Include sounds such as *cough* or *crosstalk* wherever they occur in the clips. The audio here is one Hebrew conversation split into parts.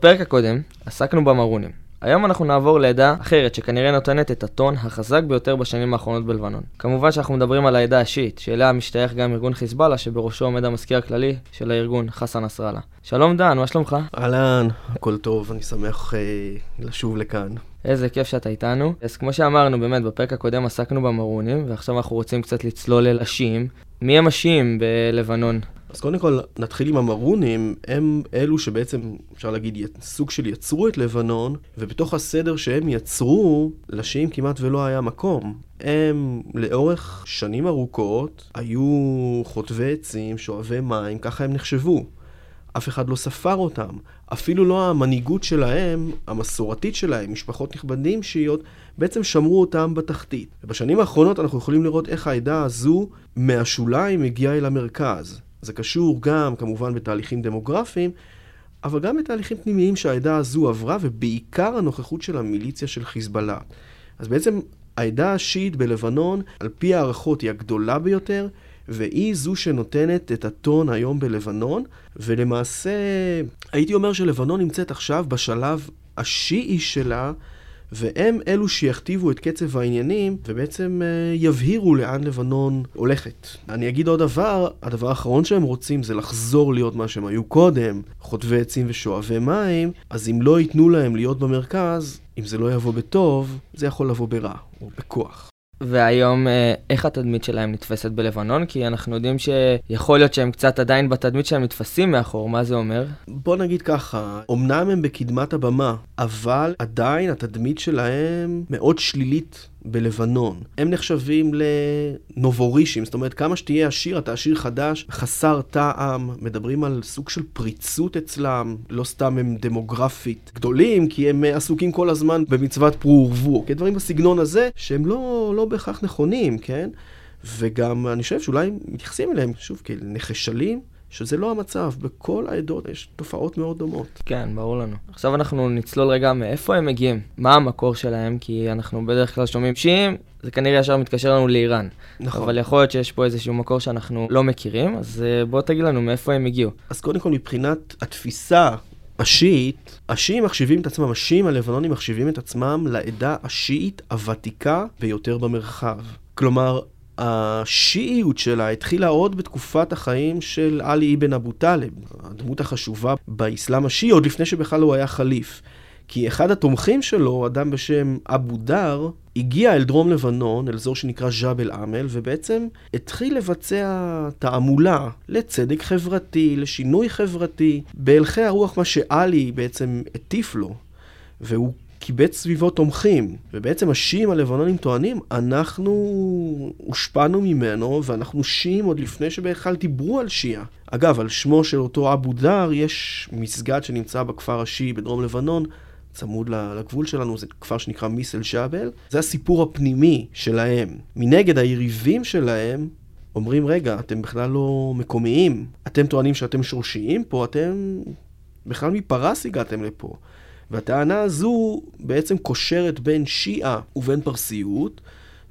בפרק הקודם עסקנו במרונים. היום אנחנו נעבור לעדה אחרת שכנראה נותנת את הטון החזק ביותר בשנים האחרונות בלבנון. כמובן שאנחנו מדברים על העדה השיעית, שאליה משתייך גם ארגון חיזבאללה, שבראשו עומד המזכיר הכללי של הארגון, חסן נסראללה. שלום דן, מה שלומך? אהלן, הכל טוב, אני שמח אה, לשוב לכאן. איזה כיף שאתה איתנו. אז כמו שאמרנו, באמת, בפרק הקודם עסקנו במרונים, ועכשיו אנחנו רוצים קצת לצלול אל השיעים. מי הם השיעים בלבנון? אז קודם כל, נתחיל עם המרונים, הם אלו שבעצם, אפשר להגיד, סוג של יצרו את לבנון, ובתוך הסדר שהם יצרו, לשיעים כמעט ולא היה מקום. הם לאורך שנים ארוכות היו חוטבי עצים, שואבי מים, ככה הם נחשבו. אף אחד לא ספר אותם. אפילו לא המנהיגות שלהם, המסורתית שלהם, משפחות נכבדים שיעיות, בעצם שמרו אותם בתחתית. ובשנים האחרונות אנחנו יכולים לראות איך העדה הזו מהשוליים הגיעה אל המרכז. זה קשור גם כמובן בתהליכים דמוגרפיים, אבל גם בתהליכים פנימיים שהעדה הזו עברה, ובעיקר הנוכחות של המיליציה של חיזבאללה. אז בעצם העדה השיעית בלבנון, על פי הערכות, היא הגדולה ביותר, והיא זו שנותנת את הטון היום בלבנון, ולמעשה הייתי אומר שלבנון נמצאת עכשיו בשלב השיעי שלה, והם אלו שיכתיבו את קצב העניינים, ובעצם uh, יבהירו לאן לבנון הולכת. אני אגיד עוד דבר, הדבר האחרון שהם רוצים זה לחזור להיות מה שהם היו קודם, חוטבי עצים ושואבי מים, אז אם לא ייתנו להם להיות במרכז, אם זה לא יבוא בטוב, זה יכול לבוא ברע, או בכוח. והיום אה, איך התדמית שלהם נתפסת בלבנון? כי אנחנו יודעים שיכול להיות שהם קצת עדיין בתדמית שהם נתפסים מאחור, מה זה אומר? בוא נגיד ככה, אמנם הם בקדמת הבמה, אבל עדיין התדמית שלהם מאוד שלילית בלבנון. הם נחשבים לנובורישים, זאת אומרת, כמה שתהיה עשיר, אתה עשיר חדש, חסר טעם, מדברים על סוג של פריצות אצלם, לא סתם הם דמוגרפית גדולים, כי הם עסוקים כל הזמן במצוות פרו ורבו, כן, דברים בסגנון הזה, שהם לא, לא בהכרח נכונים, כן? וגם אני חושב שאולי מתייחסים אליהם, שוב, כאל נחשלים. שזה לא המצב, בכל העדות יש תופעות מאוד דומות. כן, ברור לנו. עכשיו אנחנו נצלול רגע מאיפה הם מגיעים, מה המקור שלהם, כי אנחנו בדרך כלל שומעים שיעים, זה כנראה ישר מתקשר לנו לאיראן. נכון. אבל יכול להיות שיש פה איזשהו מקור שאנחנו לא מכירים, אז אה, בוא תגיד לנו מאיפה הם הגיעו. אז קודם כל, מבחינת התפיסה השיעית, השיעים מחשיבים את עצמם, השיעים הלבנונים מחשיבים את עצמם לעדה השיעית הוותיקה ביותר במרחב. כלומר, השיעיות שלה התחילה עוד בתקופת החיים של עלי אבן אבו טאלב, הדמות החשובה באסלאם השיעי, עוד לפני שבכלל הוא היה חליף. כי אחד התומכים שלו, אדם בשם אבו דאר, הגיע אל דרום לבנון, אל אזור שנקרא ג'בל עמל, ובעצם התחיל לבצע תעמולה לצדק חברתי, לשינוי חברתי, בהלכי הרוח מה שעלי בעצם הטיף לו. והוא קיבץ סביבו תומכים, ובעצם השיעים הלבנונים טוענים, אנחנו הושפענו ממנו, ואנחנו שיעים עוד לפני שבכלל דיברו על שיעה. אגב, על שמו של אותו אבו דאר יש מסגד שנמצא בכפר השיעי בדרום לבנון, צמוד לגבול שלנו, זה כפר שנקרא מיסל ג'אבל. זה הסיפור הפנימי שלהם. מנגד, היריבים שלהם אומרים, רגע, אתם בכלל לא מקומיים. אתם טוענים שאתם שורשיים פה, אתם בכלל מפרס הגעתם לפה. והטענה הזו בעצם קושרת בין שיעה ובין פרסיות,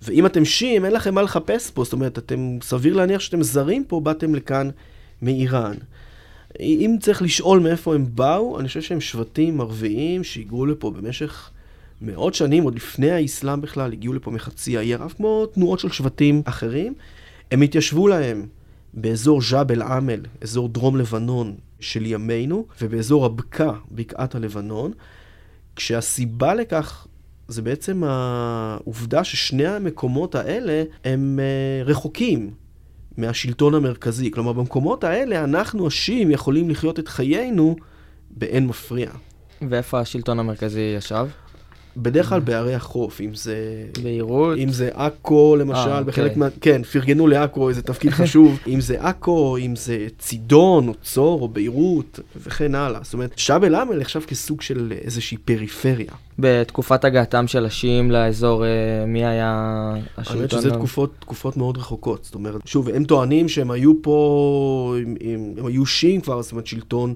ואם אתם שיעים, אין לכם מה לחפש פה, זאת אומרת, אתם, סביר להניח שאתם זרים פה, באתם לכאן מאיראן. אם צריך לשאול מאיפה הם באו, אני חושב שהם שבטים ערביים שהיגרו לפה במשך מאות שנים, עוד לפני האסלאם בכלל, הגיעו לפה מחצי האי ערב, כמו תנועות של שבטים אחרים. הם התיישבו להם באזור ג'בל עמל, אזור דרום לבנון של ימינו, ובאזור הבקעה, בקעת הלבנון, כשהסיבה לכך זה בעצם העובדה ששני המקומות האלה הם uh, רחוקים מהשלטון המרכזי. כלומר, במקומות האלה אנחנו, השיעים, יכולים לחיות את חיינו באין מפריע. ואיפה השלטון המרכזי ישב? בדרך כלל בערי החוף, אם זה... ביירות? אם זה עכו, למשל, 아, בחלק אוקיי. מה... כן, פרגנו לעכו איזה תפקיד חשוב. *laughs* אם זה עכו, אם זה צידון, או צור, או ביירות, וכן הלאה. זאת אומרת, שאבל עמל נחשב כסוג של איזושהי פריפריה. בתקופת הגעתם של השיעים לאזור, אה, מי היה השלטון? חושב שזה תקופות, תקופות מאוד רחוקות. זאת אומרת, שוב, הם טוענים שהם היו פה, הם, הם, הם היו שיעים כבר, זאת אומרת, שלטון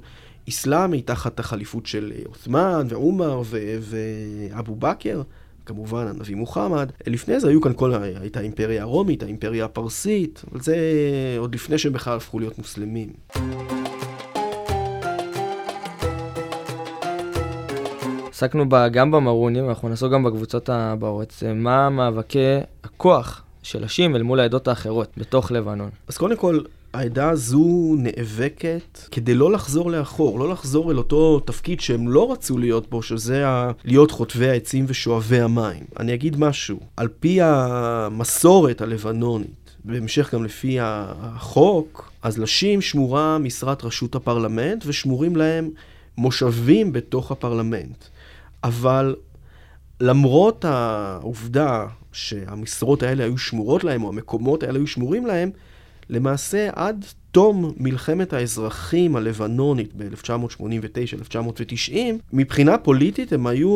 אסלאמי תחת החליפות של עות'מאן ועומר ואבו בכר, כמובן הנביא מוחמד. לפני זה היו כאן כל, הייתה האימפריה הרומית, האימפריה הפרסית, אבל זה עוד לפני שהם בכלל הפכו להיות מוסלמים. עסקנו בה גם במרונים, ואנחנו נעסוק גם בקבוצות הבאות. זה מה מאבקי הכוח של השיעים אל מול העדות האחרות בתוך לבנון. אז קודם כל, העדה הזו נאבקת כדי לא לחזור לאחור, לא לחזור אל אותו תפקיד שהם לא רצו להיות בו, שזה ה... להיות חוטבי העצים ושואבי המים. אני אגיד משהו, על פי המסורת הלבנונית, בהמשך גם לפי החוק, אז לשים שמורה משרת ראשות הפרלמנט ושמורים להם מושבים בתוך הפרלמנט. אבל למרות העובדה שהמשרות האלה היו שמורות להם, או המקומות האלה היו שמורים להם, למעשה עד תום מלחמת האזרחים הלבנונית ב-1989-1990, מבחינה פוליטית הם היו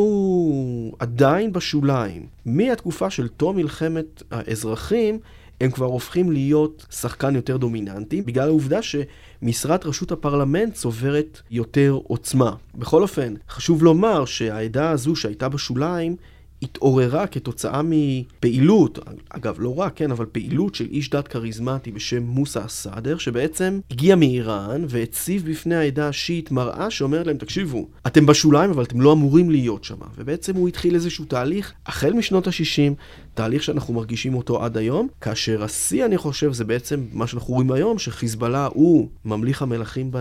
עדיין בשוליים. מהתקופה של תום מלחמת האזרחים, הם כבר הופכים להיות שחקן יותר דומיננטי, בגלל העובדה שמשרת רשות הפרלמנט צוברת יותר עוצמה. בכל אופן, חשוב לומר שהעדה הזו שהייתה בשוליים, התעוררה כתוצאה מפעילות, אגב, לא רק, כן, אבל פעילות של איש דת כריזמטי בשם מוסא א-סאדר, שבעצם הגיע מאיראן והציב בפני העדה השיעית מראה שאומרת להם, תקשיבו, אתם בשוליים, אבל אתם לא אמורים להיות שם. ובעצם הוא התחיל איזשהו תהליך, החל משנות ה-60, תהליך שאנחנו מרגישים אותו עד היום, כאשר השיא, אני חושב, זה בעצם מה שאנחנו רואים היום, שחיזבאללה הוא ממליך המלכים ב...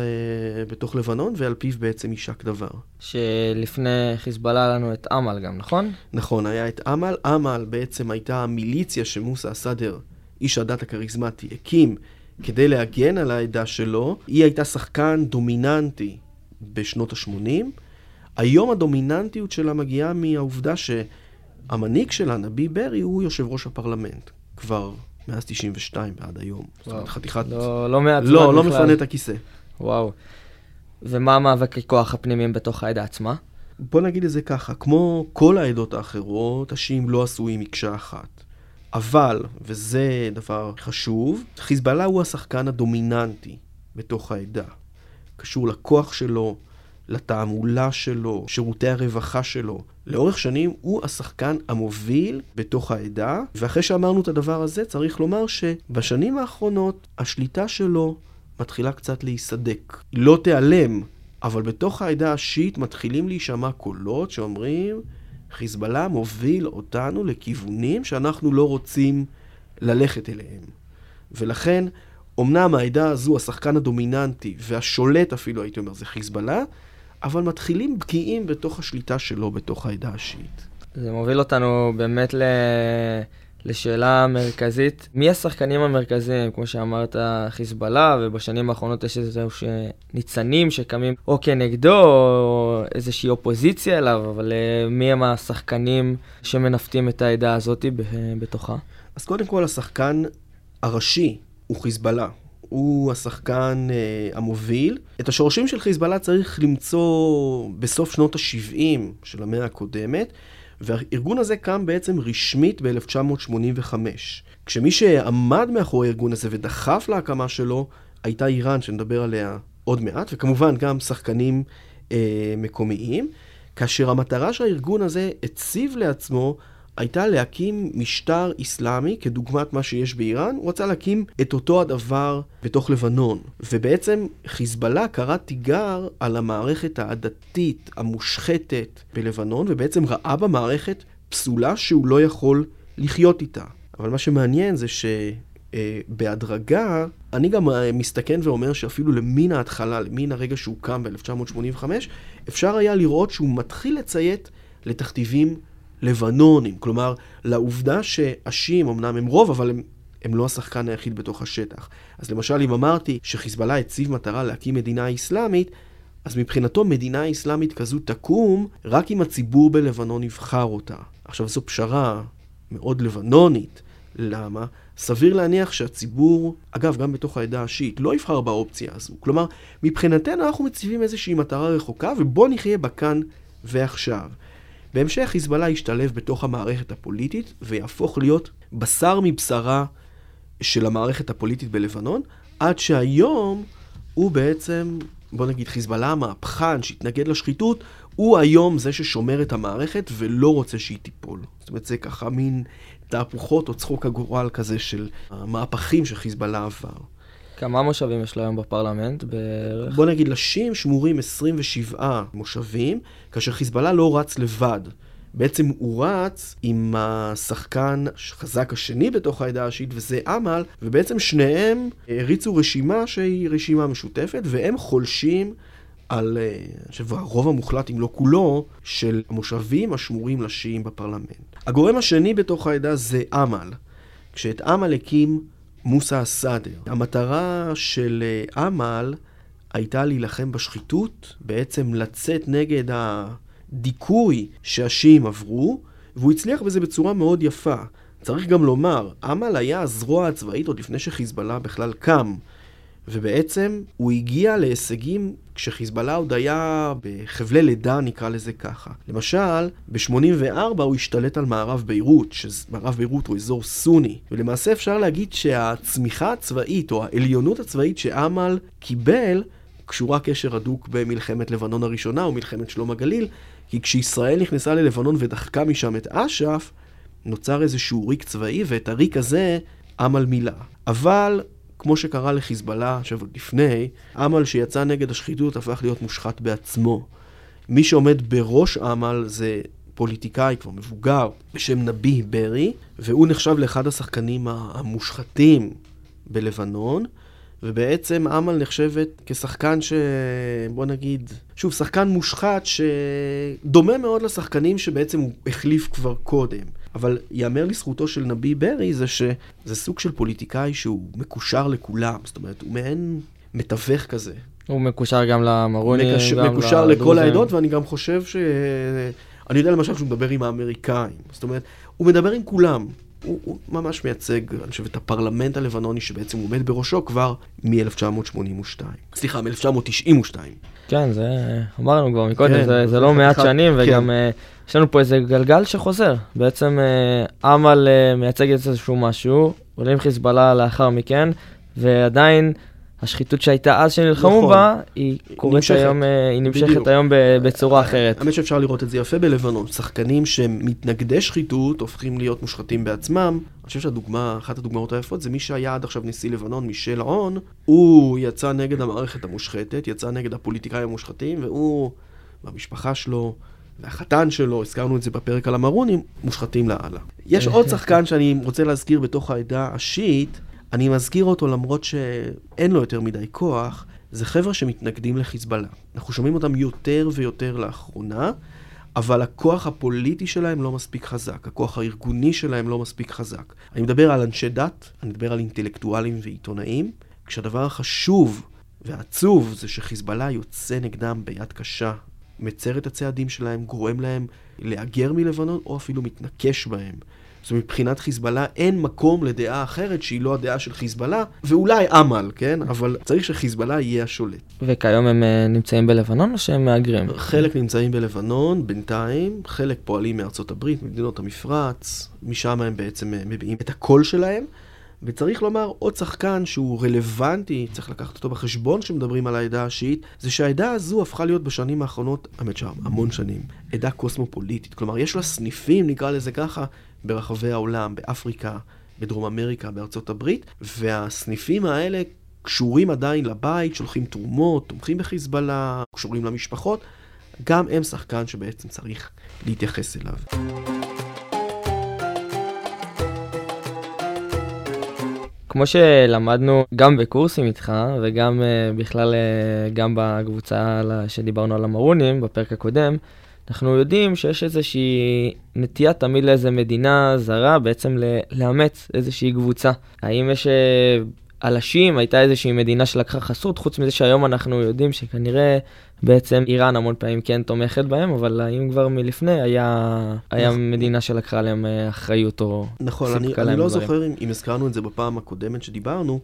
בתוך לבנון, ועל פיו בעצם יישק דבר. שלפני חיזבאללה לנו את אמל גם, נכון? נכון, היה את אמל. אמל בעצם הייתה המיליציה שמוסא א-סאדר, איש הדת הכריזמטי, הקים כדי להגן על העדה שלו. היא הייתה שחקן דומיננטי בשנות ה-80. היום הדומיננטיות שלה מגיעה מהעובדה ש... המנהיג שלה, נבי ברי, הוא יושב ראש הפרלמנט. כבר מאז 92 ועד היום. זאת אומרת, חתיכת... לא, לא מעט לא, לא מפנה את הכיסא. וואו. ומה המאבקי כוח הפנימיים בתוך העדה עצמה? בוא נגיד את זה ככה, כמו כל העדות האחרות, השיעים לא עשויים מקשה אחת. אבל, וזה דבר חשוב, חיזבאללה הוא השחקן הדומיננטי בתוך העדה. קשור לכוח שלו, לתעמולה שלו, שירותי הרווחה שלו. לאורך שנים הוא השחקן המוביל בתוך העדה, ואחרי שאמרנו את הדבר הזה, צריך לומר שבשנים האחרונות השליטה שלו מתחילה קצת להיסדק. לא תיעלם, אבל בתוך העדה השיעית מתחילים להישמע קולות שאומרים, חיזבאללה מוביל אותנו לכיוונים שאנחנו לא רוצים ללכת אליהם. ולכן, אמנם העדה הזו, השחקן הדומיננטי והשולט אפילו, הייתי אומר, זה חיזבאללה, אבל מתחילים בקיאים בתוך השליטה שלו בתוך העדה השיעית. זה מוביל אותנו באמת ל... לשאלה מרכזית, מי השחקנים המרכזיים? כמו שאמרת, חיזבאללה, ובשנים האחרונות יש איזשהו ניצנים שקמים או כנגדו, או איזושהי אופוזיציה אליו, אבל uh, מי הם השחקנים שמנווטים את העדה הזאת בתוכה? אז קודם כל, השחקן הראשי הוא חיזבאללה. הוא השחקן uh, המוביל. את השורשים של חיזבאללה צריך למצוא בסוף שנות ה-70 של המאה הקודמת, והארגון הזה קם בעצם רשמית ב-1985. כשמי שעמד מאחורי הארגון הזה ודחף להקמה שלו, הייתה איראן, שנדבר עליה עוד מעט, וכמובן גם שחקנים uh, מקומיים, כאשר המטרה שהארגון הזה הציב לעצמו הייתה להקים משטר איסלאמי, כדוגמת מה שיש באיראן, הוא רצה להקים את אותו הדבר בתוך לבנון. ובעצם חיזבאללה קרא תיגר על המערכת העדתית המושחתת בלבנון, ובעצם ראה במערכת פסולה שהוא לא יכול לחיות איתה. אבל מה שמעניין זה שבהדרגה, אני גם אה, מסתכן ואומר שאפילו למין ההתחלה, למין הרגע שהוא קם ב-1985, אפשר היה לראות שהוא מתחיל לציית לתכתיבים לבנונים, כלומר, לעובדה שהשיעים אמנם הם רוב, אבל הם, הם לא השחקן היחיד בתוך השטח. אז למשל, אם אמרתי שחיזבאללה הציב מטרה להקים מדינה אסלאמית, אז מבחינתו מדינה אסלאמית כזו תקום רק אם הציבור בלבנון יבחר אותה. עכשיו, זו פשרה מאוד לבנונית. למה? סביר להניח שהציבור, אגב, גם בתוך העדה השיעית, לא יבחר באופציה הזו. כלומר, מבחינתנו אנחנו מציבים איזושהי מטרה רחוקה, ובוא נחיה בה כאן ועכשיו. בהמשך חיזבאללה ישתלב בתוך המערכת הפוליטית ויהפוך להיות בשר מבשרה של המערכת הפוליטית בלבנון, עד שהיום הוא בעצם, בוא נגיד חיזבאללה המהפכן שהתנגד לשחיתות, הוא היום זה ששומר את המערכת ולא רוצה שהיא תיפול. זאת אומרת, זה ככה מין תהפוכות או צחוק הגורל כזה של המהפכים שחיזבאללה עבר. כמה מושבים יש לו היום בפרלמנט בערך? בוא נגיד, לשיעים שמורים 27 מושבים, כאשר חיזבאללה לא רץ לבד. בעצם הוא רץ עם השחקן החזק השני בתוך העדה השיעית, וזה אמל, ובעצם שניהם הריצו רשימה שהיא רשימה משותפת, והם חולשים על, אה, אני חושב, הרוב המוחלט, אם לא כולו, של המושבים השמורים לשיעים בפרלמנט. הגורם השני בתוך העדה זה אמל. כשאת אמל הקים מוסא א-סאדר. המטרה של אה, אמל הייתה להילחם בשחיתות, בעצם לצאת נגד הדיכוי שהשיעים עברו, והוא הצליח בזה בצורה מאוד יפה. צריך גם לומר, אמל היה הזרוע הצבאית עוד לפני שחיזבאללה בכלל קם. ובעצם הוא הגיע להישגים כשחיזבאללה עוד היה בחבלי לידה, נקרא לזה ככה. למשל, ב-84 הוא השתלט על מערב ביירות, שמערב ביירות הוא אזור סוני, ולמעשה אפשר להגיד שהצמיחה הצבאית, או העליונות הצבאית שאמל קיבל, קשורה קשר הדוק במלחמת לבנון הראשונה, או מלחמת שלום הגליל, כי כשישראל נכנסה ללבנון ודחקה משם את אש"ף, נוצר איזשהו ריק צבאי, ואת הריק הזה אמל מילא. אבל כמו שקרה לחיזבאללה, עכשיו לפני, אמל שיצא נגד השחיתות הפך להיות מושחת בעצמו. מי שעומד בראש אמל זה פוליטיקאי כבר מבוגר בשם נבי ברי, והוא נחשב לאחד השחקנים המושחתים בלבנון. ובעצם אמל נחשבת כשחקן ש... בוא נגיד, שוב, שחקן מושחת שדומה מאוד לשחקנים שבעצם הוא החליף כבר קודם. אבל ייאמר לזכותו של נבי ברי זה שזה סוג של פוליטיקאי שהוא מקושר לכולם, זאת אומרת, הוא מעין מתווך כזה. הוא מקושר גם למרוני, מקש... גם מקושר לדרוזים. לכל העדות, ואני גם חושב ש... אני יודע למשל שהוא מדבר עם האמריקאים, זאת אומרת, הוא מדבר עם כולם. הוא, הוא ממש מייצג, אני חושב, את הפרלמנט הלבנוני שבעצם עומד בראשו כבר מ-1982. סליחה, מ-1992. כן, זה אמרנו כבר מקודם, כן, זה, זה לא מעט אחד, שנים, כן. וגם uh, יש לנו פה איזה גלגל שחוזר. בעצם uh, אמל uh, מייצג איזשהו משהו, עולים חיזבאללה לאחר מכן, ועדיין השחיתות שהייתה אז שנלחמו נכון. בה, היא קורית נמשכת. היום, אה, היא נמשכת בדיוק. היום בצורה אחרת. האמת שאפשר לראות את זה יפה בלבנון. שחקנים שמתנגדי שחיתות הופכים להיות מושחתים בעצמם. אני חושב שהדוגמה, אחת הדוגמאות היפות זה מי שהיה עד עכשיו נשיא לבנון, מישל עון. הוא יצא נגד המערכת המושחתת, יצא נגד הפוליטיקאים המושחתים, והוא והמשפחה שלו והחתן שלו, הזכרנו את זה בפרק על המרונים, מושחתים לאללה. יש עוד *laughs* שחקן שאני רוצה להזכיר בתוך העדה השיעית, אני מזכיר אותו למרות שאין לו יותר מדי כוח, זה חבר'ה שמתנגדים לחיזבאללה. אנחנו שומעים אותם יותר ויותר לאחרונה, אבל הכוח הפוליטי שלהם לא מספיק חזק, הכוח הארגוני שלהם לא מספיק חזק. אני מדבר על אנשי דת, אני מדבר על אינטלקטואלים ועיתונאים, כשהדבר החשוב והעצוב זה שחיזבאללה יוצא נגדם ביד קשה, מצר את הצעדים שלהם, גורם להם להגר מלבנון, או אפילו מתנקש בהם. אז מבחינת חיזבאללה אין מקום לדעה אחרת שהיא לא הדעה של חיזבאללה, ואולי אמל, כן? אבל צריך שחיזבאללה יהיה השולט. וכיום הם uh, נמצאים בלבנון או שהם מהגרים? חלק נמצאים בלבנון בינתיים, חלק פועלים מארצות הברית, ממדינות המפרץ, משם הם בעצם uh, מביעים את הקול שלהם. וצריך לומר עוד שחקן שהוא רלוונטי, צריך לקחת אותו בחשבון כשמדברים על העדה השיעית, זה שהעדה הזו הפכה להיות בשנים האחרונות, האמת שהמון שנים, עדה קוסמופוליטית. כלומר, יש לה סניפים, נקרא לזה ככה, ברחבי העולם, באפריקה, בדרום אמריקה, בארצות הברית, והסניפים האלה קשורים עדיין לבית, שולחים תרומות, תומכים בחיזבאללה, קשורים למשפחות. גם הם שחקן שבעצם צריך להתייחס אליו. כמו שלמדנו גם בקורסים איתך, וגם uh, בכלל uh, גם בקבוצה שדיברנו על המרונים בפרק הקודם, אנחנו יודעים שיש איזושהי נטייה תמיד לאיזה מדינה זרה בעצם לאמץ איזושהי קבוצה. האם יש... על השיעים הייתה איזושהי מדינה שלקחה חסות, חוץ מזה שהיום אנחנו יודעים שכנראה בעצם איראן המון פעמים כן תומכת בהם, אבל האם כבר מלפני היה, היה נכון. מדינה שלקחה להם אה, אחריות או נכון, אני, אני לא דברים. זוכר אם, אם הזכרנו את זה בפעם הקודמת שדיברנו,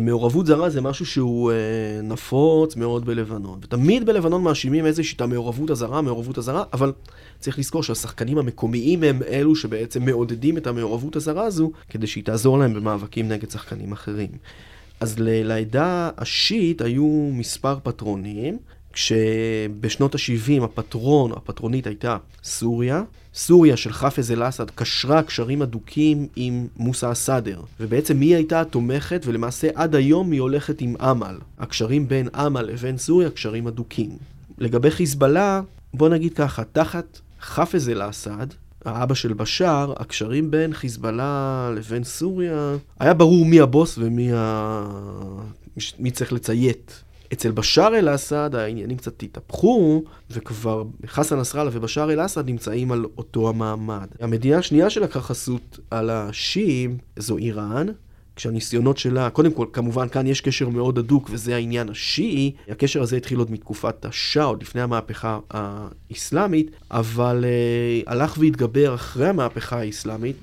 מעורבות זרה זה משהו שהוא אה, נפוץ מאוד בלבנון. ותמיד בלבנון מאשימים איזושהי את המעורבות הזרה, מעורבות הזרה, אבל צריך לזכור שהשחקנים המקומיים הם אלו שבעצם מעודדים את המעורבות הזרה הזו, כדי שהיא תעזור להם במאבקים נגד שחקנים אחרים. אז לעדה השיעית היו מספר פטרונים, כשבשנות ה-70 הפטרון, הפטרונית הייתה סוריה, סוריה של חאפז אל-אסד קשרה קשרים הדוקים עם מוסא א-סאדר, ובעצם היא הייתה התומכת, ולמעשה עד היום היא הולכת עם אמל. הקשרים בין אמל לבין סוריה קשרים הדוקים. לגבי חיזבאללה, בוא נגיד ככה, תחת חאפז אל-אסד, האבא של בשאר, הקשרים בין חיזבאללה לבין סוריה, היה ברור מי הבוס ומי ה... מי צריך לציית. אצל בשאר אל-אסד העניינים קצת התהפכו, וכבר חסן נסראללה ובשאר אל-אסד נמצאים על אותו המעמד. המדינה השנייה שלקחה חסות על השיעים זו איראן, כשהניסיונות שלה, קודם כל, כמובן, כאן יש קשר מאוד הדוק, וזה העניין השיעי. הקשר הזה התחיל עוד מתקופת השאה, עוד לפני המהפכה האסלאמית, אבל uh, הלך והתגבר אחרי המהפכה האסלאמית.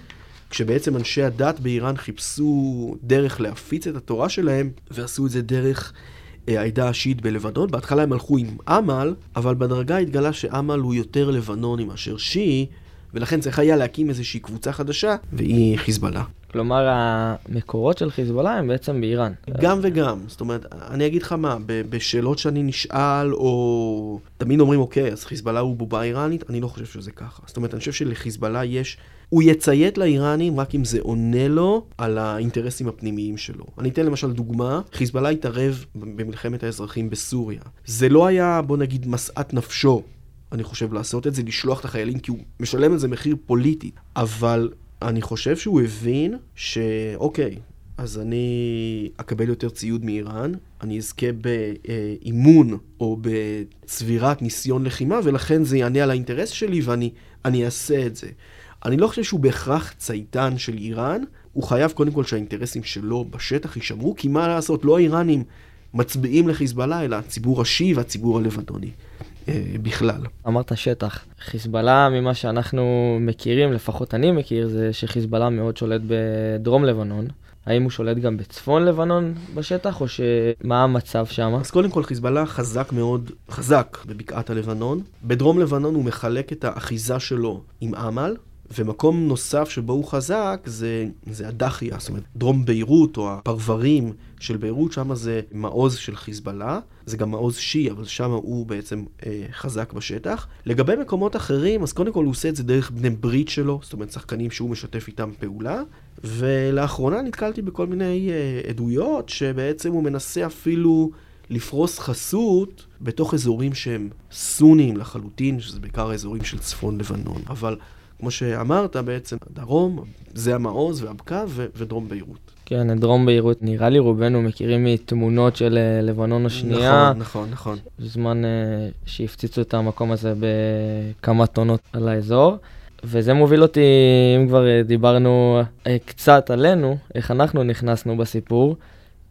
כשבעצם אנשי הדת באיראן חיפשו דרך להפיץ את התורה שלהם, ועשו את זה דרך אה, העדה השיעית בלבנון. בהתחלה הם הלכו עם אמל, אבל בדרגה התגלה שאמל הוא יותר לבנוני מאשר שיעי, ולכן צריך היה להקים איזושהי קבוצה חדשה, והיא חיזבאללה. כלומר, המקורות של חיזבאללה הם בעצם באיראן. גם וגם. זאת אומרת, אני אגיד לך מה, בשאלות שאני נשאל, או תמיד אומרים, אוקיי, אז חיזבאללה הוא בובה איראנית, אני לא חושב שזה ככה. זאת אומרת, אני חושב שלחיזבאללה יש... הוא יציית לאיראנים רק אם זה עונה לו על האינטרסים הפנימיים שלו. אני אתן למשל דוגמה, חיזבאללה התערב במלחמת האזרחים בסוריה. זה לא היה, בוא נגיד, משאת נפשו. אני חושב לעשות את זה, לשלוח את החיילים, כי הוא משלם על זה מחיר פוליטי. אבל אני חושב שהוא הבין שאוקיי, אז אני אקבל יותר ציוד מאיראן, אני אזכה באימון או בצבירת ניסיון לחימה, ולכן זה יענה על האינטרס שלי ואני אעשה את זה. אני לא חושב שהוא בהכרח צייתן של איראן, הוא חייב קודם כל שהאינטרסים שלו בשטח יישמרו, כי מה לעשות, לא האיראנים מצביעים לחיזבאללה, אלא הציבור השיעי והציבור הלבנוני. אה, בכלל. אמרת שטח. חיזבאללה, ממה שאנחנו מכירים, לפחות אני מכיר, זה שחיזבאללה מאוד שולט בדרום לבנון. האם הוא שולט גם בצפון לבנון בשטח, או שמה המצב שם? אז קודם כל חיזבאללה חזק מאוד, חזק בבקעת הלבנון. בדרום לבנון הוא מחלק את האחיזה שלו עם אמל, ומקום נוסף שבו הוא חזק זה, זה הדחיה, זאת אומרת, דרום ביירות או הפרברים של ביירות, שם זה מעוז של חיזבאללה, זה גם מעוז שיעי, אבל שם הוא בעצם אה, חזק בשטח. לגבי מקומות אחרים, אז קודם כל הוא עושה את זה דרך בני ברית שלו, זאת אומרת, שחקנים שהוא משתף איתם פעולה, ולאחרונה נתקלתי בכל מיני אה, עדויות שבעצם הוא מנסה אפילו... לפרוס חסות בתוך אזורים שהם סוניים לחלוטין, שזה בעיקר האזורים של צפון לבנון. אבל כמו שאמרת, בעצם הדרום, זה המעוז והבקע ו- ודרום ביירות. כן, דרום ביירות נראה לי רובנו מכירים מתמונות של אה, לבנון השנייה. נכון, נכון, נכון. בזמן uh, שהפציצו את המקום הזה בכמה טונות על האזור. וזה מוביל אותי, אם כבר אה, דיברנו קצת עלינו, איך אנחנו נכנסנו בסיפור,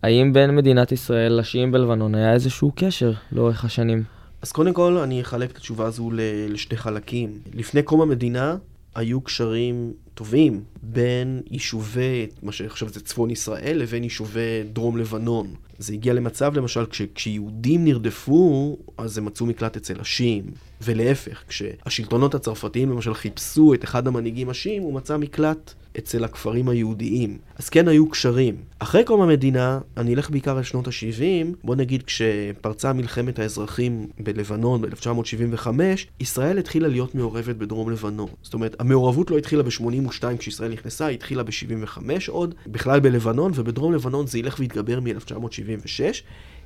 האם בין מדינת ישראל לשיעים בלבנון היה איזשהו קשר לאורך השנים? אז קודם כל, אני אחלק את התשובה הזו לשני חלקים. לפני קום המדינה, היו קשרים טובים בין יישובי, מה שעכשיו זה צפון ישראל, לבין יישובי דרום לבנון. זה הגיע למצב, למשל, כש, כשיהודים נרדפו, אז הם מצאו מקלט אצל השיעים. ולהפך, כשהשלטונות הצרפתיים למשל חיפשו את אחד המנהיגים השיעים, הוא מצא מקלט אצל הכפרים היהודיים. אז כן היו קשרים. אחרי קום המדינה, אני אלך בעיקר לשנות ה-70, בוא נגיד כשפרצה מלחמת האזרחים בלבנון ב-1975, ישראל התחילה להיות מעורבת בדרום לבנון. זאת אומרת, המעורבות לא התחילה ב-82 כשישראל נכנסה, היא התחילה ב-75 עוד, בכלל בלבנון, ובדרום לבנון זה ילך ויתגבר מ-1976.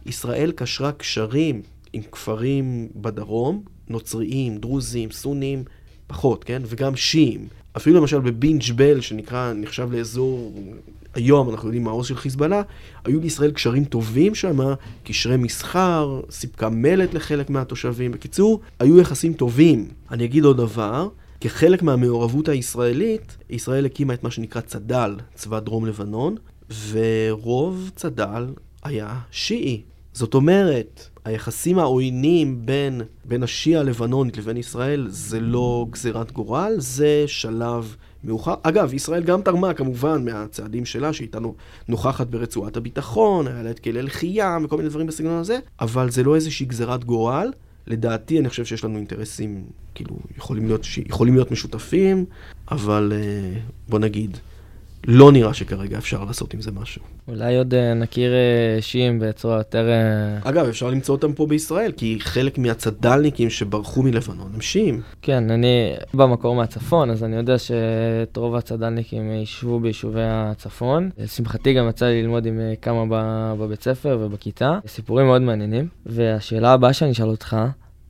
ישראל קשרה קשרים עם כפרים בדרום, נוצריים, דרוזים, סונים, פחות, כן? וגם שיעים. אפילו למשל בבינג' בל, שנקרא, נחשב לאזור, היום אנחנו יודעים מה העוז של חיזבאללה, היו לישראל קשרים טובים שם, קשרי מסחר, סיפקה מלט לחלק מהתושבים. בקיצור, היו יחסים טובים. אני אגיד עוד דבר, כחלק מהמעורבות הישראלית, ישראל הקימה את מה שנקרא צד"ל, צבא דרום לבנון, ורוב צד"ל היה שיעי. זאת אומרת, היחסים העוינים בין, בין השיעה הלבנונית לבין ישראל זה לא גזירת גורל, זה שלב מאוחר. אגב, ישראל גם תרמה כמובן מהצעדים שלה, שהייתה נוכחת ברצועת הביטחון, היה לה את כלא לחייה וכל מיני דברים בסגנון הזה, אבל זה לא איזושהי גזירת גורל. לדעתי, אני חושב שיש לנו אינטרסים, כאילו, יכולים להיות, יכולים להיות משותפים, אבל אה, בוא נגיד, לא נראה שכרגע אפשר לעשות עם זה משהו. אולי עוד אה, נכיר אה, שיעים בצורה יותר... אה, אגב, אפשר למצוא אותם פה בישראל, כי חלק מהצד"לניקים שברחו מלבנון הם שיעים. כן, אני במקור מהצפון, אז אני יודע שאת רוב הצד"לניקים יישבו ביישובי הצפון. לשמחתי גם יצא לי ללמוד עם כמה ב- בבית ספר ובכיתה. סיפורים מאוד מעניינים. והשאלה הבאה שאני אשאל אותך,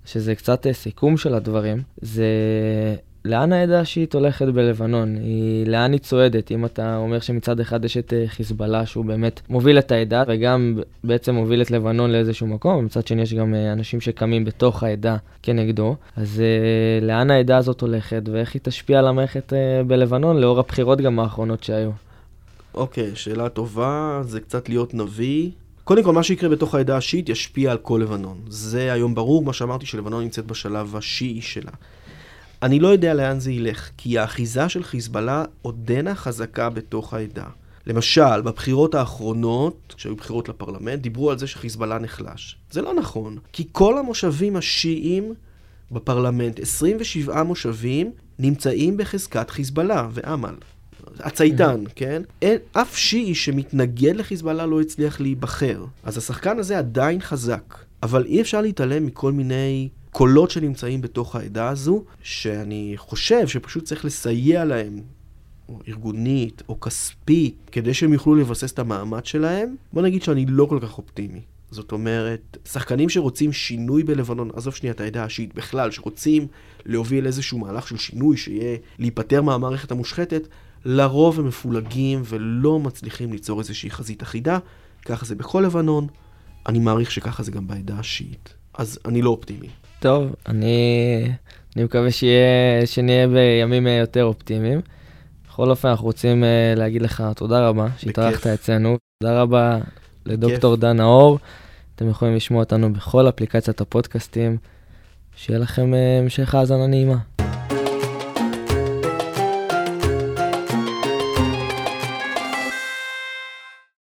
שזה קצת סיכום של הדברים, זה לאן העדה השיעית הולכת בלבנון? היא, לאן היא צועדת? אם אתה אומר שמצד אחד יש את אה, חיזבאללה, שהוא באמת מוביל את העדה, וגם בעצם מוביל את לבנון לאיזשהו מקום, ומצד שני יש גם אה, אנשים שקמים בתוך העדה כנגדו, אז אה, לאן העדה הזאת הולכת, ואיך היא תשפיע על המערכת בלבנון, לאור הבחירות גם האחרונות שהיו? אוקיי, שאלה טובה, זה קצת להיות נביא. קודם כל, מה שיקרה בתוך העדה השיעית ישפיע על כל לבנון. זה היום ברור, מה שאמרתי, שלבנון נמצאת בשלב השיעי שלה. אני לא יודע לאן זה ילך, כי האחיזה של חיזבאללה עודנה חזקה בתוך העדה. למשל, בבחירות האחרונות, כשהיו בחירות לפרלמנט, דיברו על זה שחיזבאללה נחלש. זה לא נכון, כי כל המושבים השיעים בפרלמנט, 27 מושבים, נמצאים בחזקת חיזבאללה ואמל. הצייתן, כן? אין, אף שיעי שמתנגד לחיזבאללה לא הצליח להיבחר. אז השחקן הזה עדיין חזק. אבל אי אפשר להתעלם מכל מיני קולות שנמצאים בתוך העדה הזו, שאני חושב שפשוט צריך לסייע להם, או ארגונית, או כספית, כדי שהם יוכלו לבסס את המעמד שלהם. בוא נגיד שאני לא כל כך אופטימי. זאת אומרת, שחקנים שרוצים שינוי בלבנון, עזוב שנייה את העדה השיעית בכלל, שרוצים להוביל איזשהו מהלך של שינוי, שיהיה להיפטר מהמערכת המושחתת, לרוב הם מפולגים ולא מצליחים ליצור איזושהי חזית אחידה. ככה זה בכל לבנון, אני מעריך שככה זה גם בעדה השיעית. אז אני לא אופטימי. טוב, אני, אני מקווה שיהיה, שנהיה בימים אה, יותר אופטימיים. בכל אופן, אנחנו רוצים אה, להגיד לך תודה רבה שהתארחת אצלנו. תודה רבה לדוקטור דן נאור. אתם יכולים לשמוע אותנו בכל אפליקציית הפודקאסטים. שיהיה לכם אה, המשך האזנה נעימה.